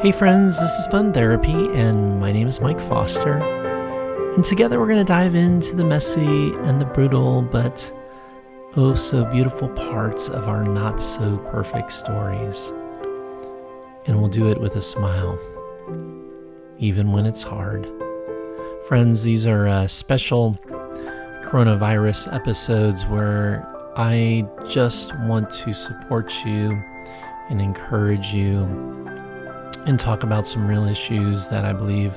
Hey, friends, this is Fun Therapy, and my name is Mike Foster. And together we're going to dive into the messy and the brutal, but oh so beautiful parts of our not so perfect stories. And we'll do it with a smile, even when it's hard. Friends, these are uh, special coronavirus episodes where I just want to support you and encourage you and talk about some real issues that I believe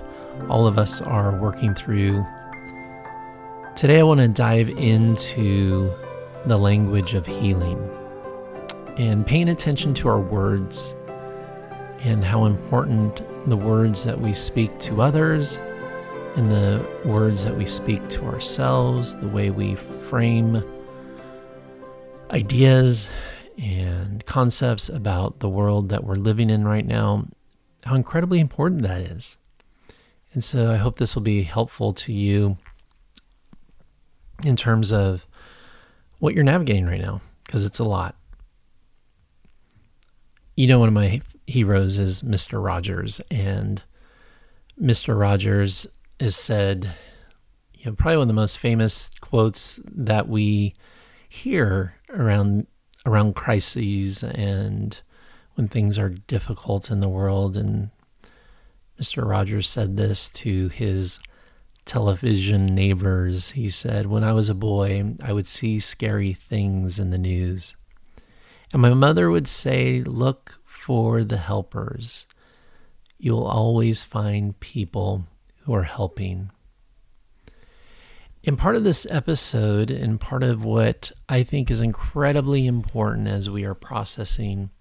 all of us are working through. Today, I want to dive into the language of healing and paying attention to our words and how important the words that we speak to others and the words that we speak to ourselves, the way we frame ideas and concepts about the world that we're living in right now how incredibly important that is. And so I hope this will be helpful to you in terms of what you're navigating right now, because it's a lot. You know, one of my heroes is Mr. Rogers, and Mr. Rogers has said, you know, probably one of the most famous quotes that we hear around around crises and when things are difficult in the world. And Mr. Rogers said this to his television neighbors. He said, When I was a boy, I would see scary things in the news. And my mother would say, Look for the helpers. You'll always find people who are helping. In part of this episode, and part of what I think is incredibly important as we are processing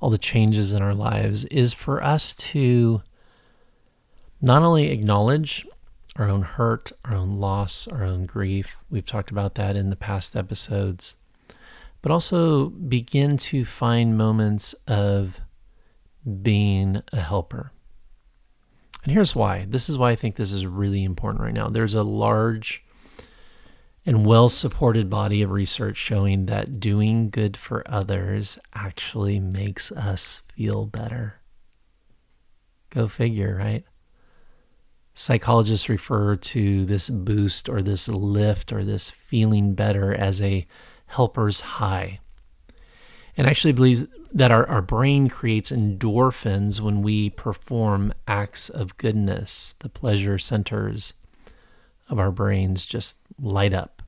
all the changes in our lives is for us to not only acknowledge our own hurt, our own loss, our own grief. We've talked about that in the past episodes. But also begin to find moments of being a helper. And here's why. This is why I think this is really important right now. There's a large and well supported body of research showing that doing good for others actually makes us feel better. Go figure, right? Psychologists refer to this boost or this lift or this feeling better as a helper's high. And actually believes that our, our brain creates endorphins when we perform acts of goodness. The pleasure centers of our brains just light up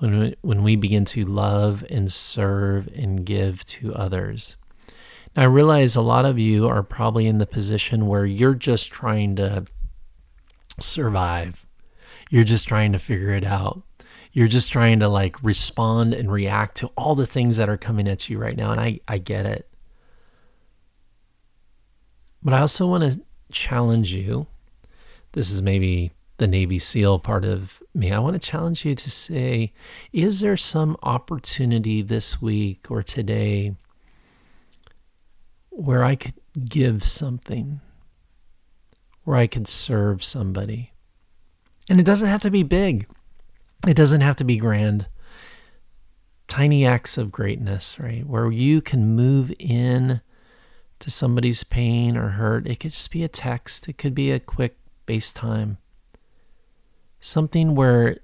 when we, when we begin to love and serve and give to others. Now, I realize a lot of you are probably in the position where you're just trying to survive. You're just trying to figure it out. You're just trying to like respond and react to all the things that are coming at you right now. And I, I get it. But I also want to challenge you. This is maybe the Navy SEAL part of me, I want to challenge you to say, is there some opportunity this week or today where I could give something, where I could serve somebody? And it doesn't have to be big, it doesn't have to be grand. Tiny acts of greatness, right? Where you can move in to somebody's pain or hurt. It could just be a text, it could be a quick FaceTime something where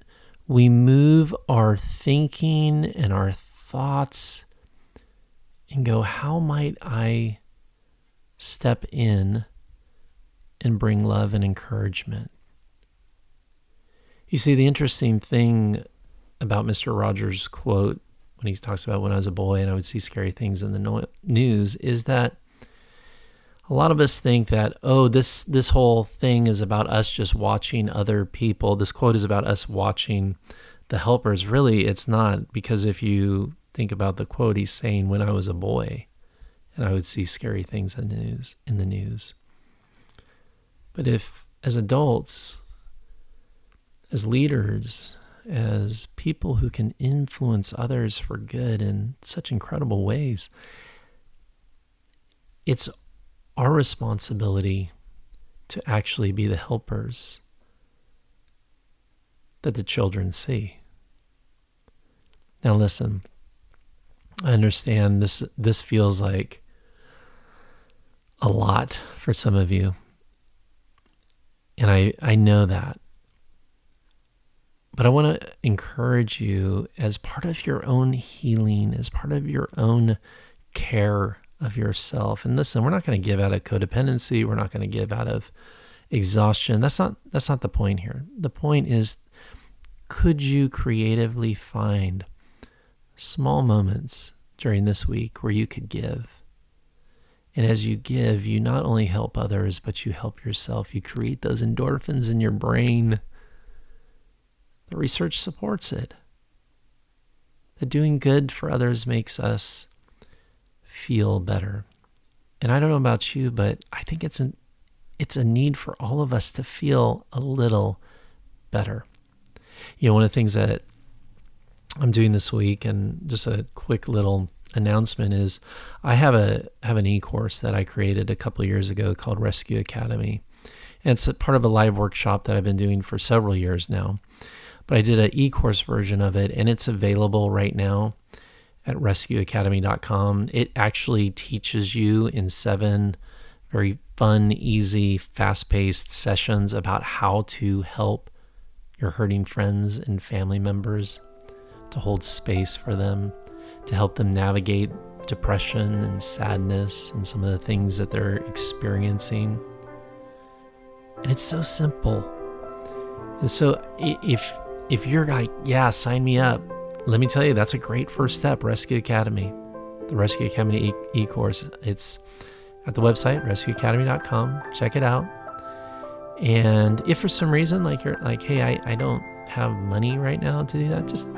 we move our thinking and our thoughts and go, how might I step in and bring love and encouragement? You see, the interesting thing about Mr. Rogers' quote when he talks about when I was a boy and I would see scary things in the news is that a lot of us think that oh this this whole thing is about us just watching other people. This quote is about us watching the helpers. Really it's not because if you think about the quote he's saying when i was a boy and i would see scary things in the news in the news. But if as adults as leaders as people who can influence others for good in such incredible ways it's our responsibility to actually be the helpers that the children see. Now listen, I understand this this feels like a lot for some of you. And I, I know that. But I want to encourage you as part of your own healing, as part of your own care of yourself. And listen, we're not going to give out of codependency. We're not going to give out of exhaustion. That's not that's not the point here. The point is could you creatively find small moments during this week where you could give? And as you give, you not only help others, but you help yourself. You create those endorphins in your brain. The research supports it. That doing good for others makes us feel better. And I don't know about you, but I think it's an it's a need for all of us to feel a little better. You know, one of the things that I'm doing this week, and just a quick little announcement is, I have a have an e-course that I created a couple years ago called Rescue Academy, and it's a part of a live workshop that I've been doing for several years now. But I did an e-course version of it, and it's available right now at rescueacademy.com. It actually teaches you in seven very fun, easy, fast paced sessions about how to help your hurting friends and family members, to hold space for them, to help them navigate depression and sadness and some of the things that they're experiencing. And it's so simple. And so if if you're like, yeah, sign me up, let me tell you, that's a great first step, Rescue Academy. The Rescue Academy e-course. It's at the website, rescueacademy.com. Check it out. And if for some reason, like you're like, hey, I, I don't have money right now to do that, just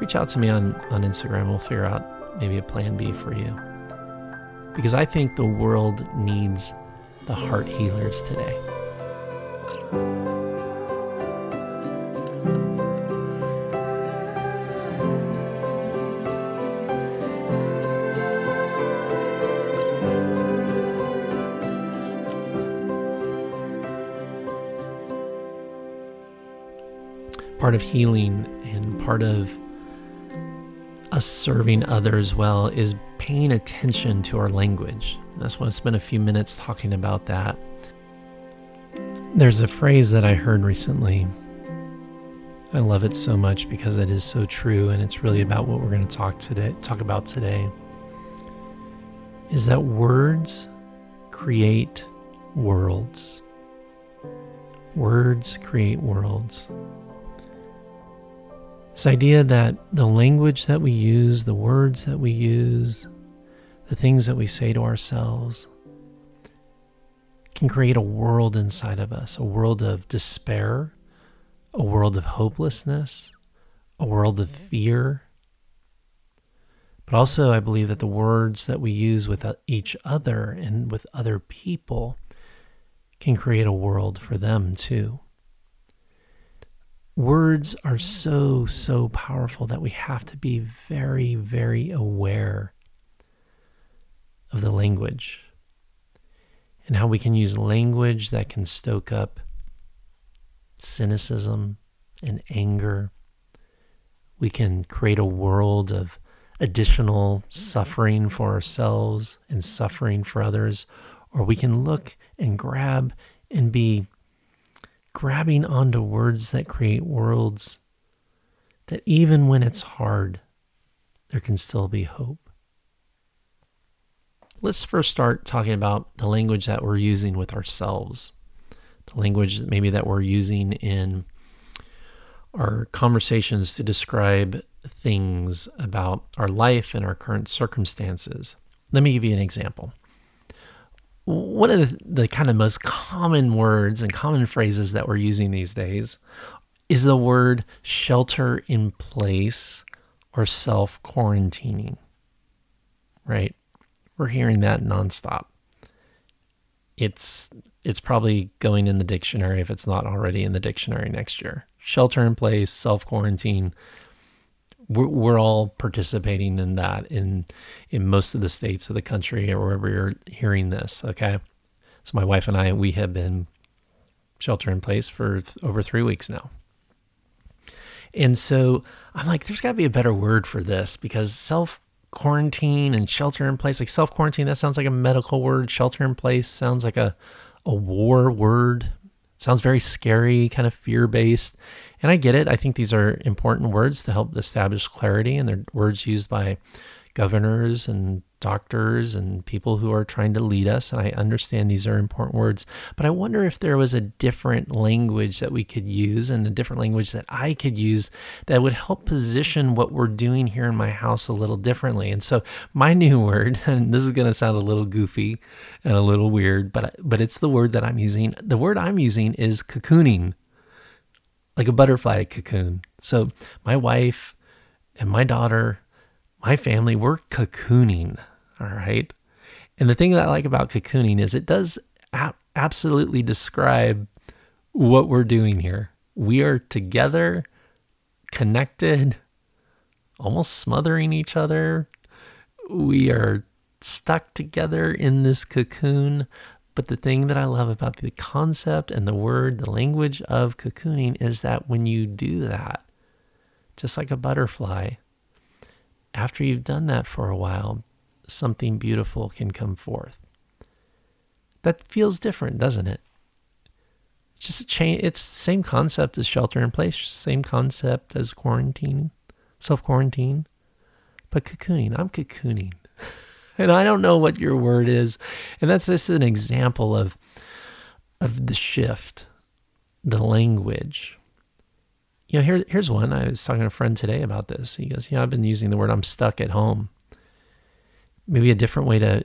reach out to me on, on Instagram. We'll figure out maybe a plan B for you. Because I think the world needs the heart healers today. Part of healing and part of us serving others well is paying attention to our language. That's why I spent a few minutes talking about that. There's a phrase that I heard recently. I love it so much because it is so true and it's really about what we're going to talk today talk about today. Is that words create worlds. Words create worlds. This idea that the language that we use, the words that we use, the things that we say to ourselves can create a world inside of us, a world of despair, a world of hopelessness, a world of fear. But also, I believe that the words that we use with uh, each other and with other people can create a world for them too. Words are so, so powerful that we have to be very, very aware of the language and how we can use language that can stoke up cynicism and anger. We can create a world of additional suffering for ourselves and suffering for others, or we can look and grab and be grabbing onto words that create worlds that even when it's hard, there can still be hope. Let's first start talking about the language that we're using with ourselves, the language maybe that we're using in our conversations to describe things about our life and our current circumstances. Let me give you an example one of the, the, kind of most common words and common phrases that we're using these days is the word shelter in place or self quarantining. Right? We're hearing that nonstop. It's it's probably going in the dictionary if it's not already in the dictionary next year. Shelter in place, self quarantine we're, we're all participating in that in in most of the states of the country or wherever you're hearing this. Okay, so my wife and I we have been shelter in place for th- over three weeks now. And so I'm like, there's got to be a better word for this because self quarantine and shelter in place, like self quarantine, that sounds like a medical word. Shelter in place sounds like a, a war word. Sounds very scary, kind of fear based. And I get it. I think these are important words to help establish clarity, and they're words used by governors and doctors and people who are trying to lead us. And I understand these are important words, but I wonder if there was a different language that we could use and a different language that I could use that would help position what we're doing here in my house a little differently. And so my new word, and this is going to sound a little goofy and a little weird, but but it's the word that I'm using. The word I'm using is cocooning. Like a butterfly cocoon. So my wife and my daughter my family, we're cocooning. All right. And the thing that I like about cocooning is it does absolutely describe what we're doing here. We are together, connected, almost smothering each other. We are stuck together in this cocoon. But the thing that I love about the concept and the word, the language of cocooning is that when you do that, just like a butterfly, after you've done that for a while, something beautiful can come forth. That feels different, doesn't it? It's just a change. It's the same concept as shelter in place, same concept as quarantine, self quarantine, but cocooning. I'm cocooning. and I don't know what your word is. And that's just an example of, of the shift, the language, you know, here, here's one. I was talking to a friend today about this. He goes, you know, I've been using the word I'm stuck at home. Maybe a different way to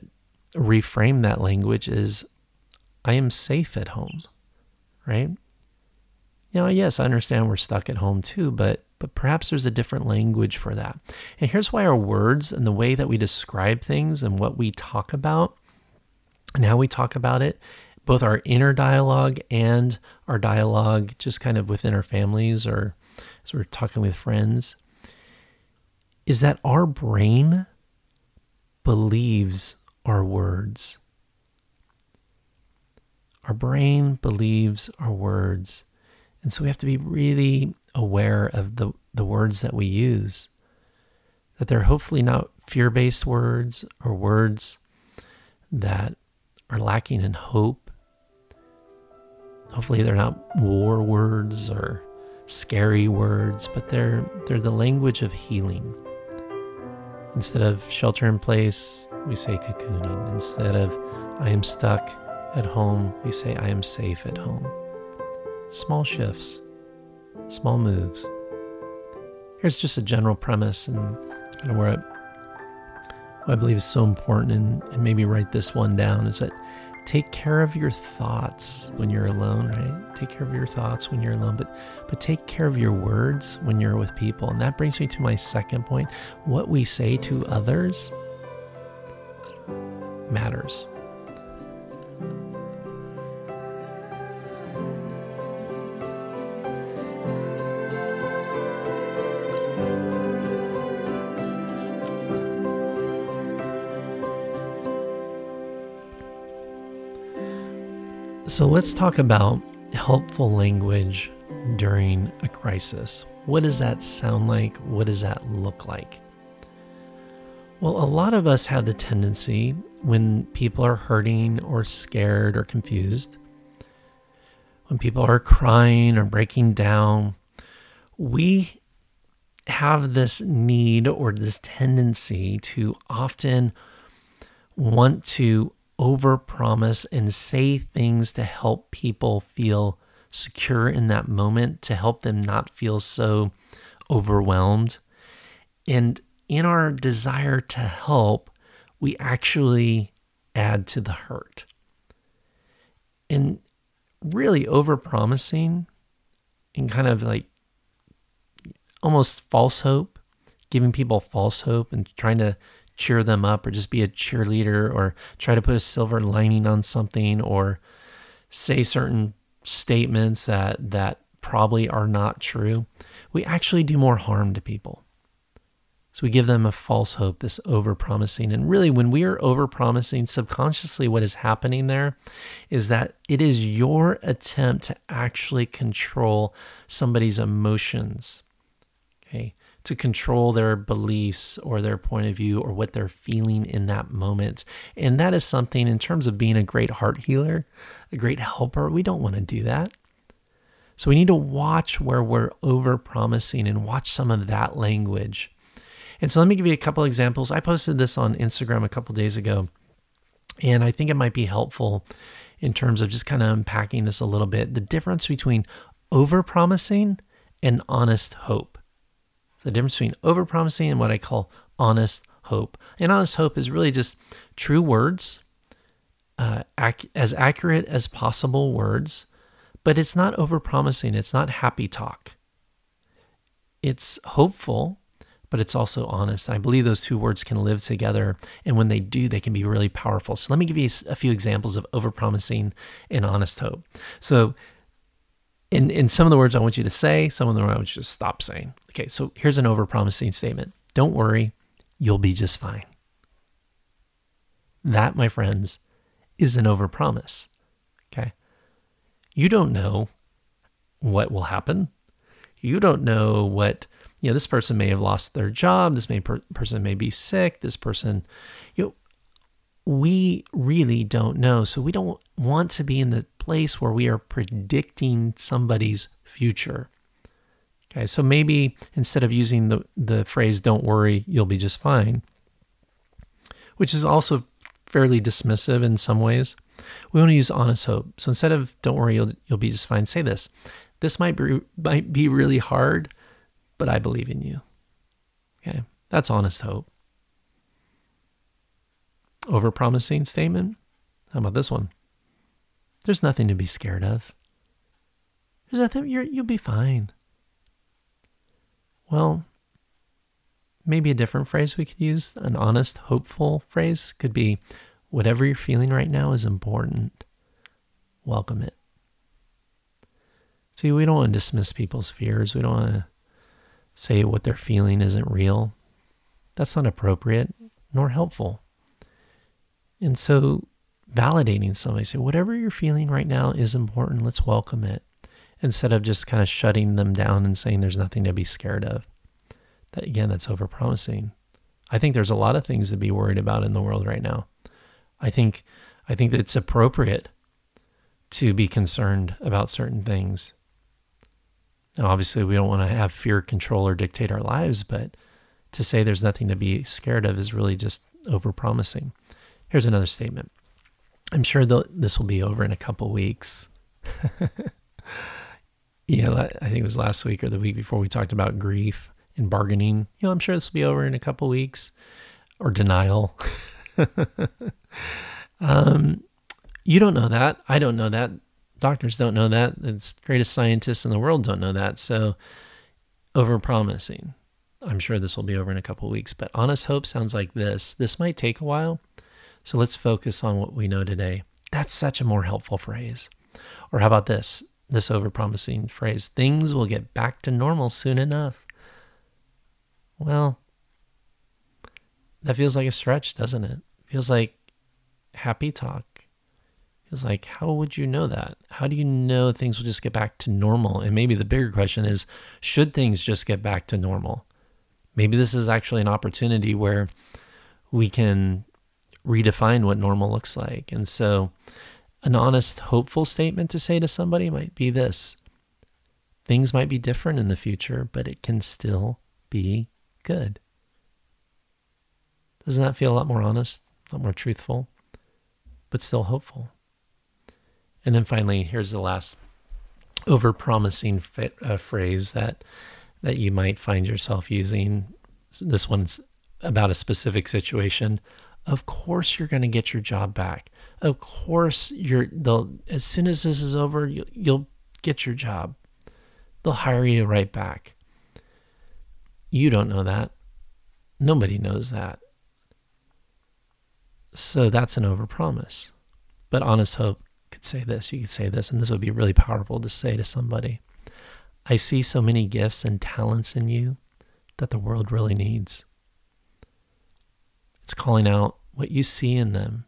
reframe that language is I am safe at home, right? You know, yes, I understand we're stuck at home too, but but perhaps there's a different language for that. And here's why our words and the way that we describe things and what we talk about and how we talk about it both our inner dialogue and our dialogue just kind of within our families or as we're talking with friends is that our brain believes our words. Our brain believes our words. And so we have to be really aware of the, the words that we use, that they're hopefully not fear based words or words that are lacking in hope Hopefully, they're not war words or scary words, but they're they're the language of healing. Instead of shelter in place, we say cocooning. Instead of I am stuck at home, we say I am safe at home. Small shifts, small moves. Here's just a general premise and kind of where what I believe is so important, and, and maybe write this one down is that take care of your thoughts when you're alone, right? Take care of your thoughts when you're alone, but but take care of your words when you're with people. And that brings me to my second point. What we say to others matters. So let's talk about helpful language during a crisis. What does that sound like? What does that look like? Well, a lot of us have the tendency when people are hurting or scared or confused, when people are crying or breaking down, we have this need or this tendency to often want to overpromise and say things to help people feel secure in that moment, to help them not feel so overwhelmed. And in our desire to help, we actually add to the hurt. And really overpromising and kind of like almost false hope, giving people false hope and trying to cheer them up or just be a cheerleader or try to put a silver lining on something or say certain statements that that probably are not true we actually do more harm to people. So we give them a false hope this over promising and really when we are over promising subconsciously what is happening there is that it is your attempt to actually control somebody's emotions. Okay to control their beliefs or their point of view or what they're feeling in that moment. And that is something in terms of being a great heart healer, a great helper, we don't want to do that. So we need to watch where we're over promising and watch some of that language. And so let me give you a couple examples. I posted this on Instagram a couple days ago, and I think it might be helpful in terms of just kind of unpacking this a little bit. The difference between over promising and honest hope. The difference between overpromising and what I call honest hope. And honest hope is really just true words, uh, ac- as accurate as possible words but it's not overpromising. It's not happy talk. It's hopeful, but it's also honest. I believe those two words can live together. And when they do, they can be really powerful. So let me give you a few examples of overpromising and honest hope. So in, in some of the words I want you to say, some of them I want you to stop saying. Okay, so here's an overpromising statement. Don't worry, you'll be just fine. That, my friends, is an overpromise. Okay you don't know what will happen. You don't know what, you know, this person may have lost their job. This may per- person may be sick. This person, you know, we really don't know. So we don't want to be in the place where we are predicting somebody's future. Okay, so maybe instead of using the, the phrase, don't worry, you'll be just fine, which is also fairly dismissive in some ways, we want to use honest hope. So instead of "Don't worry, you'll you'll be just fine," say this: "This might be might be really hard, but I believe in you." Okay, that's honest hope. Overpromising statement. How about this one? There's nothing to be scared of. There's nothing. You're, you'll be fine. Well, maybe a different phrase we could use, an honest, hopeful phrase could be Whatever you're feeling right now is important. Welcome it. See, we don't want to dismiss people's fears. We don't want to say what they're feeling isn't real. That's not appropriate nor helpful. And so, validating somebody, say, whatever you're feeling right now is important. Let's welcome it instead of just kind of shutting them down and saying there's nothing to be scared of. That again, that's overpromising. I think there's a lot of things to be worried about in the world right now. I think I think that it's appropriate to be concerned about certain things. Now, obviously, we don't want to have fear control or dictate our lives, but to say there's nothing to be scared of is really just overpromising. Here's another statement. I'm sure this will be over in a couple weeks. yeah, I think it was last week or the week before we talked about grief and bargaining. You know, I'm sure this will be over in a couple weeks or denial. um, you don't know that. I don't know that. Doctors don't know that. The greatest scientists in the world don't know that. So, over promising. I'm sure this will be over in a couple weeks, but honest hope sounds like this. This might take a while. So let's focus on what we know today. That's such a more helpful phrase. Or how about this? This overpromising phrase things will get back to normal soon enough. Well, that feels like a stretch, doesn't it? Feels like happy talk. Feels like, how would you know that? How do you know things will just get back to normal? And maybe the bigger question is, should things just get back to normal? Maybe this is actually an opportunity where we can redefine what normal looks like. And so, an honest, hopeful statement to say to somebody might be this things might be different in the future, but it can still be good. Doesn't that feel a lot more honest, a lot more truthful, but still hopeful? And then finally, here's the last over-promising uh, phrase that that you might find yourself using. This one's about a specific situation. Of course, you're going to get your job back. Of course, you're they'll as soon as this is over, you'll, you'll get your job. They'll hire you right back. You don't know that. Nobody knows that. So that's an overpromise. But honest hope could say this. You could say this, and this would be really powerful to say to somebody. I see so many gifts and talents in you that the world really needs. It's calling out what you see in them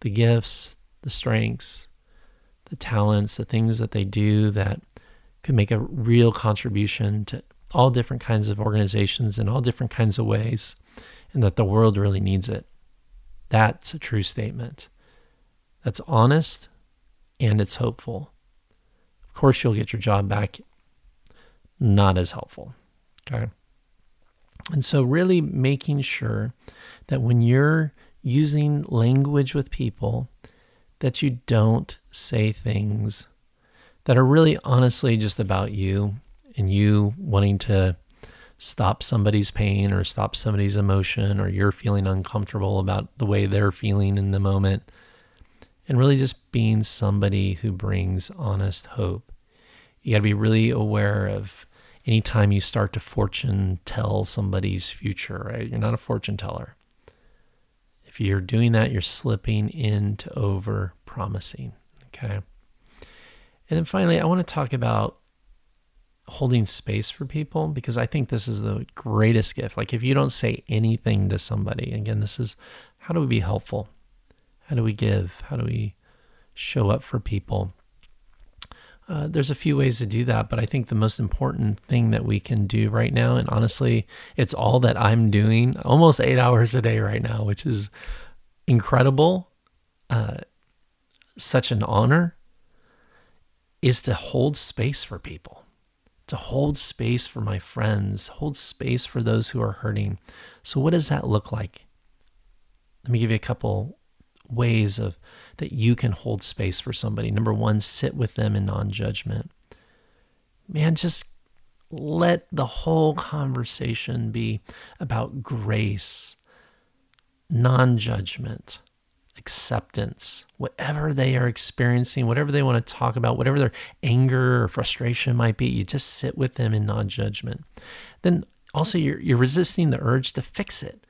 the gifts, the strengths, the talents, the things that they do that could make a real contribution to all different kinds of organizations in all different kinds of ways, and that the world really needs it. That's a true statement. That's honest and it's hopeful. Of course, you'll get your job back. Not as helpful. Okay. And so, really making sure that when you're using language with people, that you don't say things that are really honestly just about you and you wanting to stop somebody's pain or stop somebody's emotion or you're feeling uncomfortable about the way they're feeling in the moment and really just being somebody who brings honest hope. You got to be really aware of anytime you start to fortune tell somebody's future, right? You're not a fortune teller. If you're doing that, you're slipping into over promising, okay? And then finally, I want to talk about holding space for people because I think this is the greatest gift. Like if you don't say anything to somebody, again, this is how do we be helpful? How do we give? How do we show up for people? Uh, there's a few ways to do that, but I think the most important thing that we can do right now, and honestly, it's all that I'm doing almost eight hours a day right now, which is incredible, uh, such an honor, is to hold space for people to hold space for my friends, hold space for those who are hurting. So, what does that look like? Let me give you a couple ways of that you can hold space for somebody. Number one, sit with them in non-judgment. Man, just let the whole conversation be about grace, non-judgment acceptance, whatever they are experiencing, whatever they want to talk about, whatever their anger or frustration might be, you just sit with them in non judgment. Then also, you're, you're resisting the urge to fix it.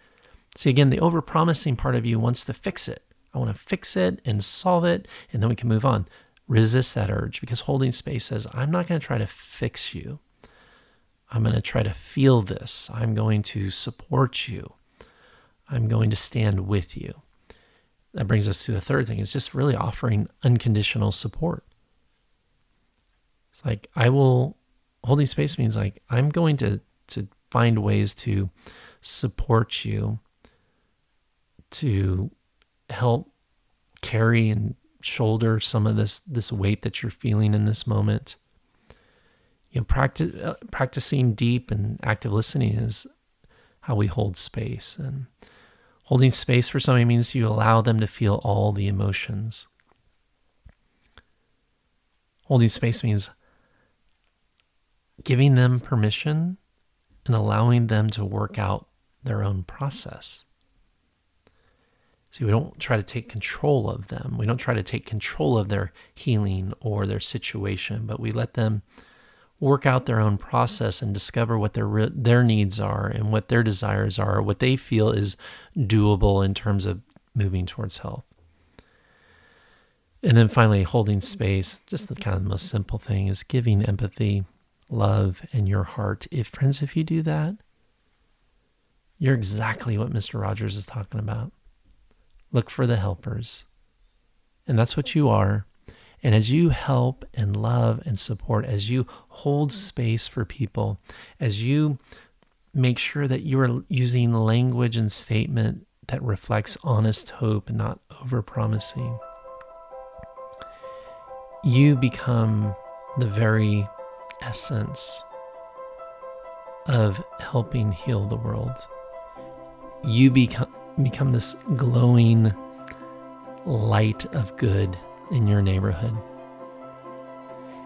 See, again, the overpromising part of you wants to fix it. I want to fix it and solve it, and then we can move on. Resist that urge because holding space says, I'm not going to try to fix you. I'm going to try to feel this. I'm going to support you. I'm going to stand with you that brings us to the third thing is just really offering unconditional support. It's like I will holding space means like I'm going to to find ways to support you to help carry and shoulder some of this this weight that you're feeling in this moment. You know, practice uh, practicing deep and active listening is how we hold space and Holding space for somebody means you allow them to feel all the emotions. Holding space means giving them permission and allowing them to work out their own process. See, we don't try to take control of them. We don't try to take control of their healing or their situation, but we let them work out their own process and discover what their their needs are and what their desires are, what they feel is doable in terms of moving towards health. And then finally, holding space, just the kind of most simple thing is giving empathy, love, and your heart. If friends, if you do that, you're exactly what Mr. Rogers is talking about. Look for the helpers. And that's what you are. And as you help and love and support, as you hold space for people, as you make sure that you are using language and statement that reflects honest hope not overpromising, you become the very essence of helping heal the world. You become become this glowing light of good in your neighborhood.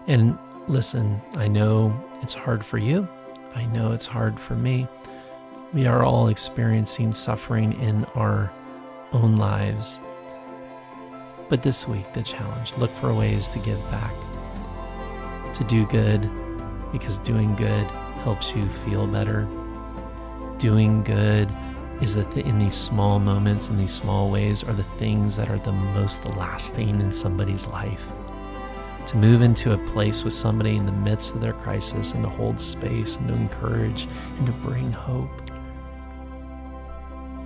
And listen, I know it's hard for you. I know it's hard for me. We are all experiencing suffering in our own lives. But this week, the challenge look for ways to give back, to do good, because doing good helps you feel better. Doing good is that in these small moments, in these small ways, are the things that are the most lasting in somebody's life. To move into a place with somebody in the midst of their crisis and to hold space and to encourage and to bring hope.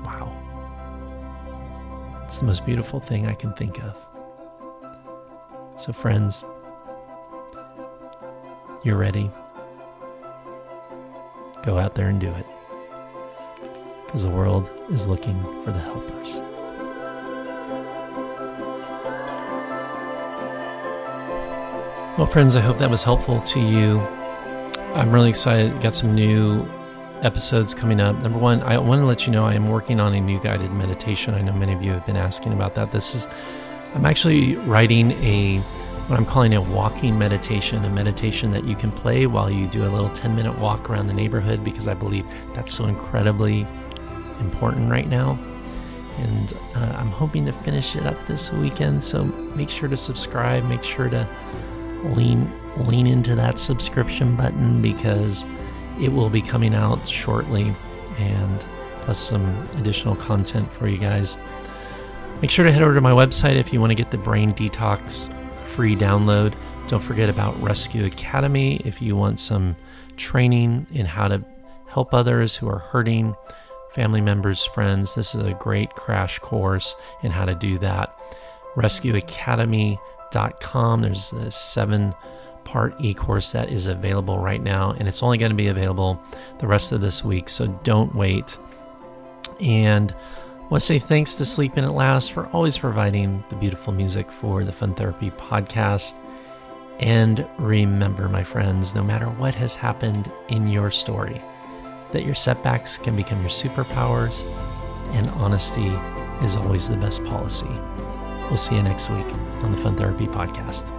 Wow. It's the most beautiful thing I can think of. So, friends, you're ready. go out there and do it. Because the world is looking for the helpers. Well, friends, I hope that was helpful to you. I'm really excited. Got some new episodes coming up. Number one, I want to let you know I am working on a new guided meditation. I know many of you have been asking about that. This is, I'm actually writing a, what I'm calling a walking meditation, a meditation that you can play while you do a little 10 minute walk around the neighborhood because I believe that's so incredibly important right now. And uh, I'm hoping to finish it up this weekend. So make sure to subscribe, make sure to lean lean into that subscription button because it will be coming out shortly and plus some additional content for you guys. Make sure to head over to my website if you want to get the brain detox free download. Don't forget about Rescue Academy if you want some training in how to help others who are hurting, family members, friends. This is a great crash course in how to do that. Rescue Academy com. There's a seven part e course that is available right now, and it's only going to be available the rest of this week, so don't wait. And I want to say thanks to Sleep In At Last for always providing the beautiful music for the Fun Therapy podcast. And remember, my friends, no matter what has happened in your story, that your setbacks can become your superpowers, and honesty is always the best policy. We'll see you next week on the Fun Therapy Podcast.